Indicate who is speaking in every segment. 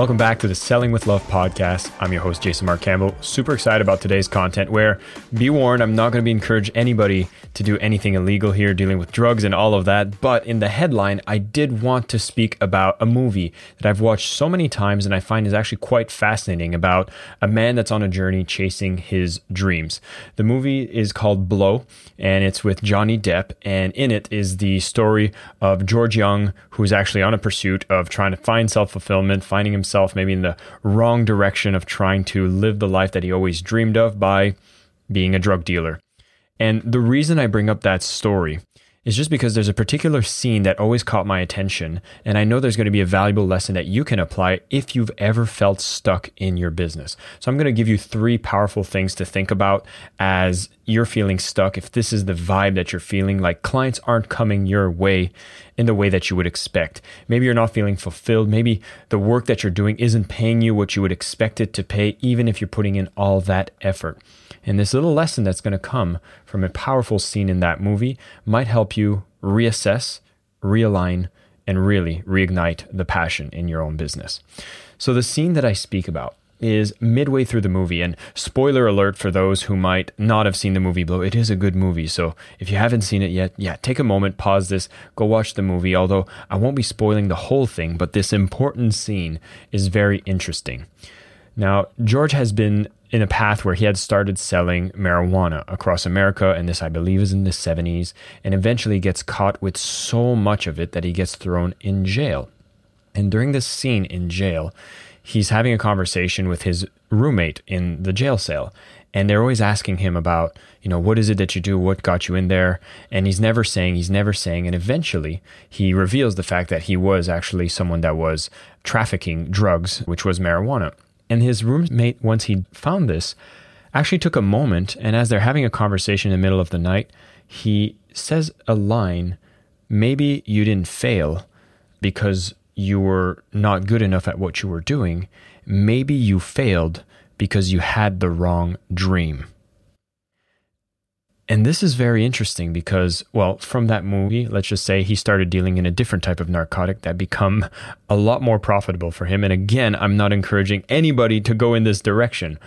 Speaker 1: Welcome back to the Selling with Love podcast. I'm your host, Jason Marc Campbell. Super excited about today's content. Where, be warned, I'm not going to be encouraging anybody to do anything illegal here, dealing with drugs and all of that. But in the headline, I did want to speak about a movie that I've watched so many times and I find is actually quite fascinating about a man that's on a journey chasing his dreams. The movie is called Blow and it's with Johnny Depp. And in it is the story of George Jung, who's actually on a pursuit of trying to find self fulfillment, finding himself maybe in the wrong direction of trying to live the life that he always dreamed of by being a drug dealer. And the reason I bring up that story is just because there's a particular scene that always caught my attention. And I know there's going to be a valuable lesson that you can apply if you've ever felt stuck in your business. So I'm going to give you three powerful things to think about as you're feeling stuck. If this is the vibe that you're feeling, like clients aren't coming your way in the way that you would expect. Maybe you're not feeling fulfilled. Maybe the work that you're doing isn't paying you what you would expect it to pay, even if you're putting in all that effort. And this little lesson that's going to come from a powerful scene in that movie might help you reassess, realign, and really reignite the passion in your own business. So, the scene that I speak about is midway through the movie. And spoiler alert for those who might not have seen the movie Blow, it is a good movie. So if you haven't seen it yet, yeah, take a moment, pause this, go watch the movie. Although I won't be spoiling the whole thing, but this important scene is very interesting. Now, George has been in a path where he had started selling marijuana across America, and this, I believe, is in the 70s, and eventually gets caught with so much of it that he gets thrown in jail. And during this scene in jail, he's having a conversation with his roommate in the jail cell. And they're always asking him about, you know, what is it that you do? What got you in there? And he's never saying, he's never saying. And eventually he reveals the fact that he was actually someone that was trafficking drugs, which was marijuana. And his roommate, once he found this, actually took a moment. And as they're having a conversation in the middle of the night, he says a line Maybe you didn't fail because you were not good enough at what you were doing. Maybe you failed because you had the wrong dream. And this is very interesting because, well, from that movie, let's just say he started dealing in a different type of narcotic that become a lot more profitable for him. And again, I'm not encouraging anybody to go in this direction.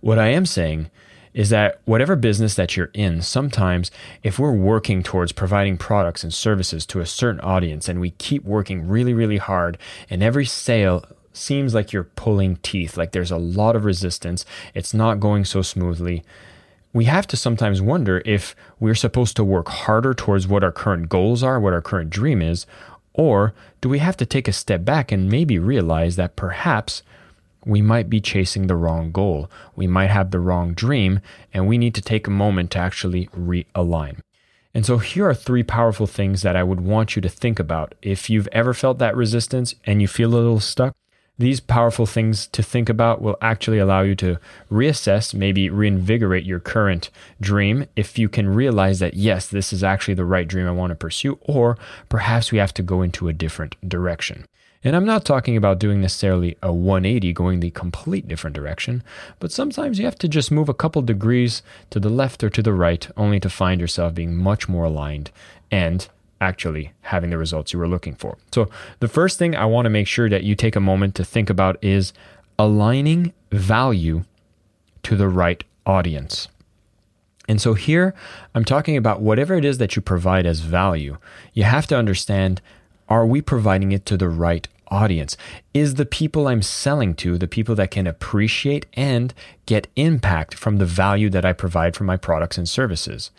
Speaker 1: What I am saying is that whatever business that you're in, sometimes if we're working towards providing products and services to a certain audience and we keep working really, really hard and every sale seems like you're pulling teeth, like there's a lot of resistance, it's not going so smoothly we have to sometimes wonder if we're supposed to work harder towards what our current goals are, what our current dream is, or do we have to take a step back and maybe realize that perhaps we might be chasing the wrong goal? We might have the wrong dream, and we need to take a moment to actually realign. And so, here are three powerful things that I would want you to think about. If you've ever felt that resistance and you feel a little stuck, these powerful things to think about will actually allow you to reassess, maybe reinvigorate your current dream if you can realize that, yes, this is actually the right dream I want to pursue, or perhaps we have to go into a different direction. And I'm not talking about doing necessarily a 180, going the complete different direction, but sometimes you have to just move a couple degrees to the left or to the right, only to find yourself being much more aligned and actually having the results you were looking for. So, the first thing I want to make sure that you take a moment to think about is aligning value to the right audience. And so, here I'm talking about whatever it is that you provide as value, you have to understand are we providing it to the right audience? Is the people I'm selling to the people that can appreciate and get impact from the value that I provide for my products and services?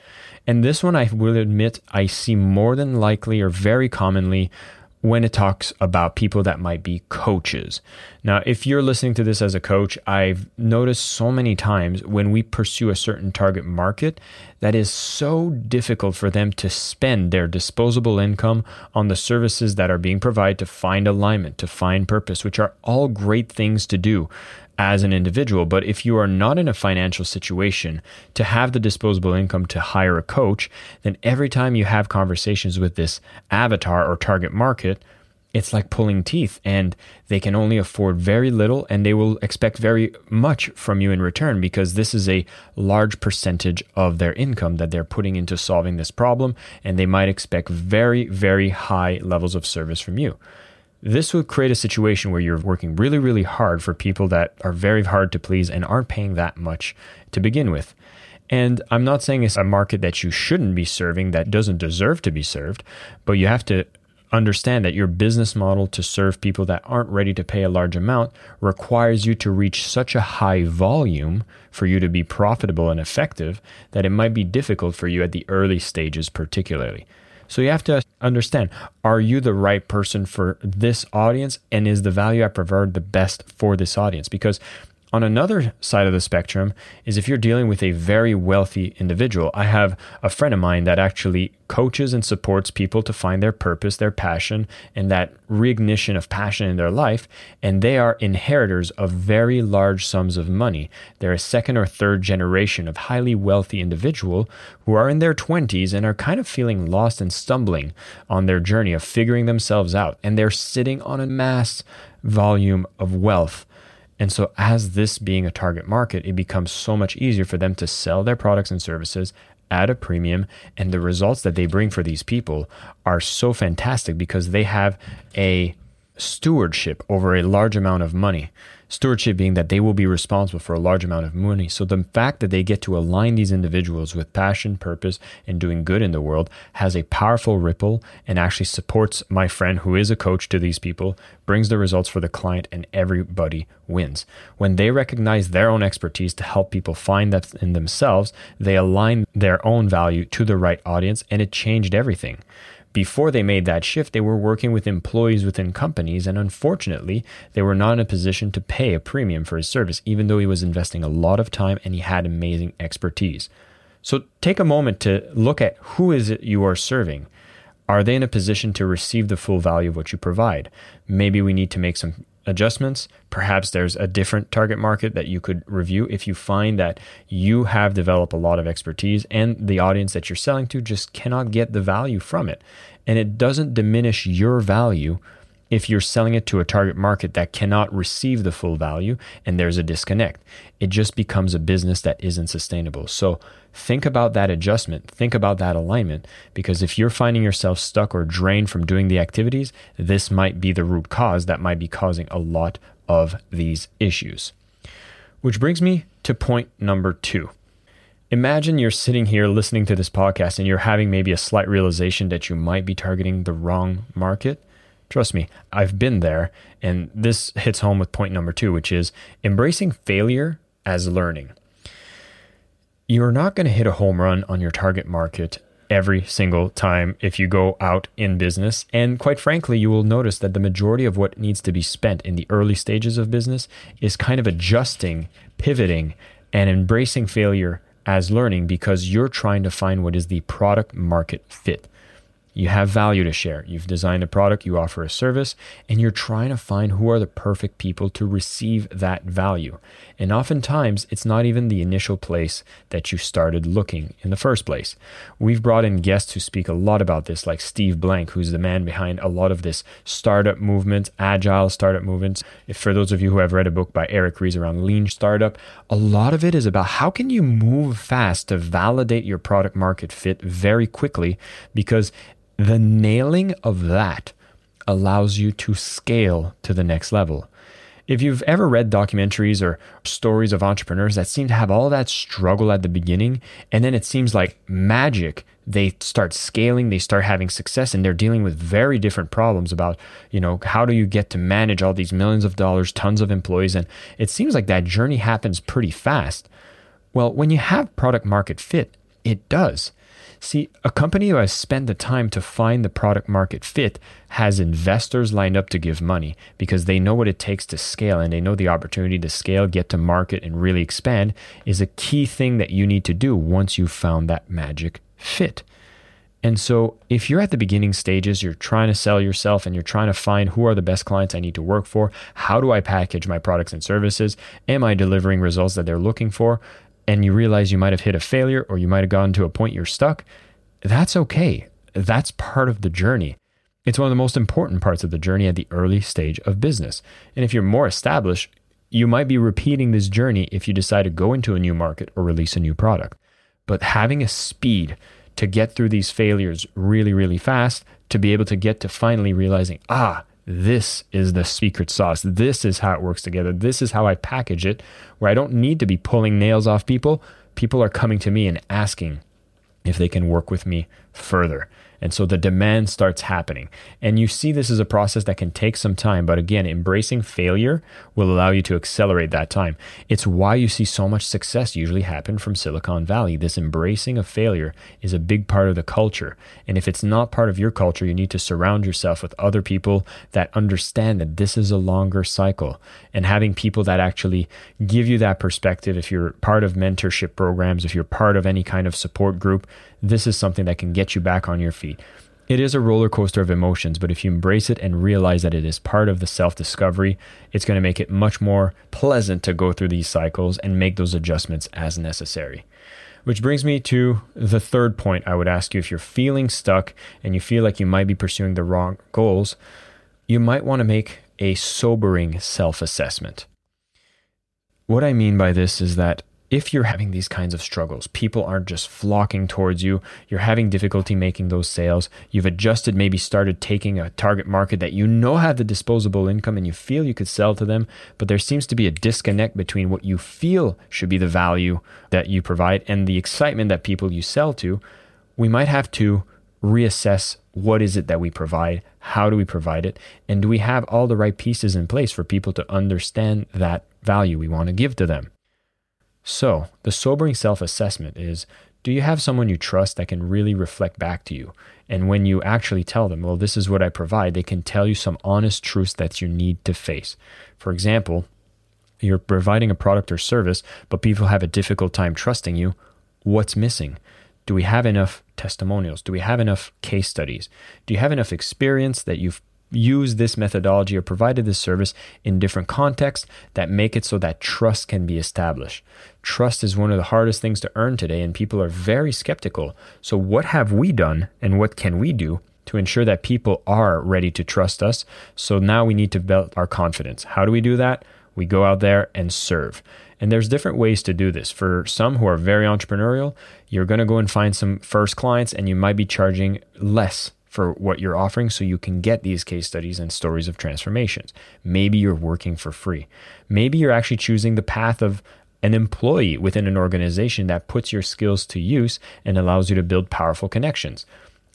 Speaker 1: And this one, I will admit, I see more than likely or very commonly when it talks about people that might be coaches. Now, if you're listening to this as a coach, I've noticed so many times when we pursue a certain target market that is so difficult for them to spend their disposable income on the services that are being provided to find alignment, to find purpose, which are all great things to do as an individual. But if you are not in a financial situation to have the disposable income to hire a coach, then every time you have conversations with this avatar or target market, it's like pulling teeth and they can only afford very little and they will expect very much from you in return because this is a large percentage of their income that they're putting into solving this problem and they might expect very very high levels of service from you this would create a situation where you're working really really hard for people that are very hard to please and aren't paying that much to begin with and I'm not saying it's a market that you shouldn't be serving that doesn't deserve to be served, but you have to understand that your business model to serve people that aren't ready to pay a large amount requires you to reach such a high volume for you to be profitable and effective that it might be difficult for you at the early stages, particularly. So you have to understand are you the right person for this audience? And is the value I provide the best for this audience? Because on another side of the spectrum is if you're dealing with a very wealthy individual. I have a friend of mine that actually coaches and supports people to find their purpose, their passion, and that reignition of passion in their life. And they are inheritors of very large sums of money. They're a second or third generation of highly wealthy individual who are in their 20s and are kind of feeling lost and stumbling on their journey of figuring themselves out. And they're sitting on a mass volume of wealth and so, as this being a target market, it becomes so much easier for them to sell their products and services at a premium. And the results that they bring for these people are so fantastic because they have a stewardship over a large amount of money. Stewardship being that they will be responsible for a large amount of money. So the fact that they get to align these individuals with passion, purpose, and doing good in the world has a powerful ripple and actually supports my friend who is a coach to these people, brings the results for the client, and everybody wins. When they recognize their own expertise to help people find that in themselves, they align their own value to the right audience, and it changed everything before they made that shift, they were working with employees within companies, and unfortunately, they were not in a position to pay a premium for his service, even though he was investing a lot of time and he had amazing expertise. So take a moment to look at who is it you are serving. Are they in a position to receive the full value of what you provide? Maybe we need to make some adjustments. Perhaps there's a different target market that you could review if you find that you have developed a lot of expertise and the audience that you're selling to just cannot get the value from it. And it doesn't diminish your value if you're selling it to a target market that cannot receive the full value and there's a disconnect. It just becomes a business that isn't sustainable. So think about that adjustment, think about that alignment, because if you're finding yourself stuck or drained from doing the activities, this might be the root cause that might be causing a lot of these issues. Which brings me to point number two. Imagine you're sitting here listening to this podcast and you're having maybe a slight realization that you might be targeting the wrong market Trust me, I've been there. And this hits home with point number two, which is embracing failure as learning. You're not going to hit a home run on your target market every single time if you go out in business. And quite frankly, you will notice that the majority of what needs to be spent in the early stages of business is kind of adjusting, pivoting, and embracing failure as learning because you're trying to find what is the product market fit. You have value to share. You've designed a product, you offer a service, and you're trying to find who are the perfect people to receive that value. And oftentimes, it's not even the initial place that you started looking in the first place. We've brought in guests who speak a lot about this, like Steve Blank, who's the man behind a lot of this startup movement, agile startup movements. If for those of you who have read a book by Eric Ries around lean startup, a lot of it is about how can you move fast to validate your product market fit very quickly because the nailing of that allows you to scale to the next level. If you've ever read documentaries or stories of entrepreneurs that seem to have all that struggle at the beginning, and then it seems like magic, they start scaling, they start having success, and they're dealing with very different problems about, you know, how do you get to manage all these millions of dollars, tons of employees, and it seems like that journey happens pretty fast. Well, when you have product market fit, it does. See, a company who has spent the time to find the product market fit has investors lined up to give money because they know what it takes to scale and they know the opportunity to scale, get to market, and really expand is a key thing that you need to do once you've found that magic fit. And so, if you're at the beginning stages, you're trying to sell yourself and you're trying to find who are the best clients I need to work for, how do I package my products and services, am I delivering results that they're looking for, and you realize you might have hit a failure or you might have gotten to a point you're stuck, that's okay. That's part of the journey. It's one of the most important parts of the journey at the early stage of business. And if you're more established, you might be repeating this journey if you decide to go into a new market or release a new product. But having a speed, to get through these failures really, really fast to be able to get to finally realizing, ah, this is the secret sauce. This is how it works together. This is how I package it, where I don't need to be pulling nails off people. People are coming to me and asking if they can work with me further. And so the demand starts happening. And you see this as a process that can take some time, but again, embracing failure will allow you to accelerate that time. It's why you see so much success usually happen from Silicon Valley. This embracing of failure is a big part of the culture. And if it's not part of your culture, you need to surround yourself with other people that understand that this is a longer cycle and having people that actually give you that perspective. If you're part of mentorship programs, if you're part of any kind of support group, this is something that can get you back on your feet. It is a roller coaster of emotions, but if you embrace it and realize that it is part of the self discovery, it's going to make it much more pleasant to go through these cycles and make those adjustments as necessary. Which brings me to the third point I would ask you if you're feeling stuck and you feel like you might be pursuing the wrong goals, you might want to make a sobering self assessment. What I mean by this is that if you're having these kinds of struggles, people aren't just flocking towards you, you're having difficulty making those sales, you've adjusted, maybe started taking a target market that you know have the disposable income and you feel you could sell to them, but there seems to be a disconnect between what you feel should be the value that you provide and the excitement that people you sell to, we might have to reassess what is it that we provide, how do we provide it, and do we have all the right pieces in place for people to understand that value we want to give to them. So, the sobering self assessment is do you have someone you trust that can really reflect back to you? And when you actually tell them, well, this is what I provide, they can tell you some honest truths that you need to face. For example, you're providing a product or service, but people have a difficult time trusting you. What's missing? Do we have enough testimonials? Do we have enough case studies? Do you have enough experience that you've used this methodology or provided this service in different contexts that make it so that trust can be established. Trust is one of the hardest things to earn today, and people are very skeptical. So, what have we done and what can we do to ensure that people are ready to trust us? So, now we need to build our confidence. How do we do that? We go out there and serve. And there's different ways to do this. For some who are very entrepreneurial, you're going to go and find some first clients and you might be charging less for what you're offering so you can get these case studies and stories of transformations. Maybe you're working for free. Maybe you're actually choosing the path of an employee within an organization that puts your skills to use and allows you to build powerful connections.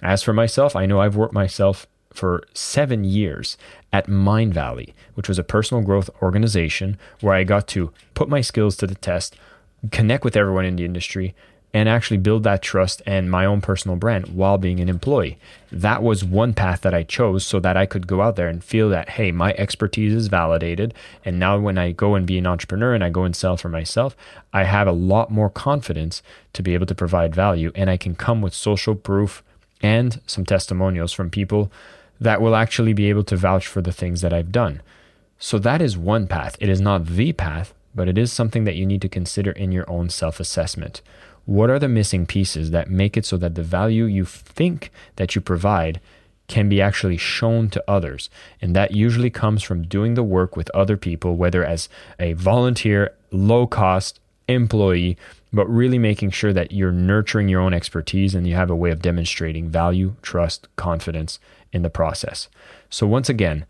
Speaker 1: As for myself, I know I've worked myself for seven years at Mindvalley, which was a personal growth organization where I got to put my skills to the test, connect with everyone in the industry, and actually build that trust and my own personal brand while being an employee. That was one path that I chose so that I could go out there and feel that, hey, my expertise is validated. And now when I go and be an entrepreneur and I go and sell for myself, I have a lot more confidence to be able to provide value. And I can come with social proof and some testimonials from people that will actually be able to vouch for the things that I've done. So that is one path. It is not the path, but it is something that you need to consider in your own self assessment. What are the missing pieces that make it so that the value you think that you provide can be actually shown to others? And that usually comes from doing the work with other people, whether as a volunteer, low cost employee, but really making sure that you're nurturing your own expertise and you have a way of demonstrating value, trust, confidence in the process. So, once again,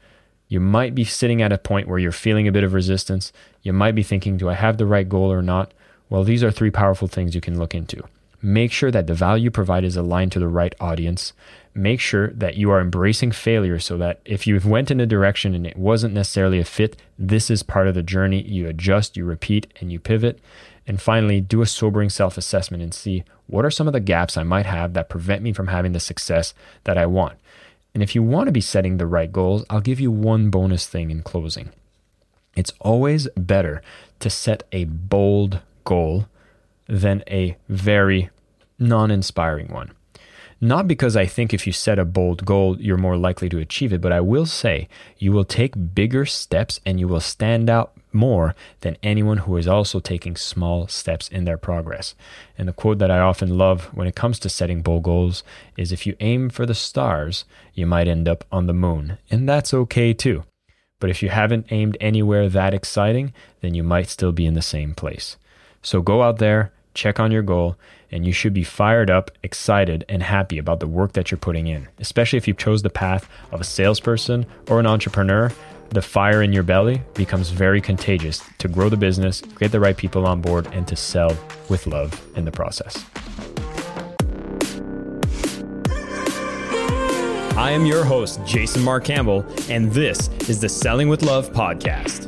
Speaker 1: you might be sitting at a point where you're feeling a bit of resistance. You might be thinking, do I have the right goal or not? Well, these are three powerful things you can look into. Make sure that the value provided is aligned to the right audience. Make sure that you are embracing failure so that if you went in a direction and it wasn't necessarily a fit, this is part of the journey. You adjust, you repeat, and you pivot. And finally, do a sobering self assessment and see what are some of the gaps I might have that prevent me from having the success that I want. And if you want to be setting the right goals, I'll give you one bonus thing in closing. It's always better to set a bold goal than a very non inspiring one. Not because I think if you set a bold goal, you're more likely to achieve it, but I will say you will take bigger steps and you will stand out more than anyone who is also taking small steps in their progress. And the quote that I often love when it comes to setting bold goals is if you aim for the stars, you might end up on the moon. And that's okay too. But if you haven't aimed anywhere that exciting, then you might still be in the same place. So go out there, check on your goal, and you should be fired up, excited, and happy about the work that you're putting in. Especially if you chose the path of a salesperson or an entrepreneur, the fire in your belly becomes very contagious to grow the business, get the right people on board, and to sell with love in the process. I am your host, Jason Marc Campbell, and this is the Selling with Love podcast.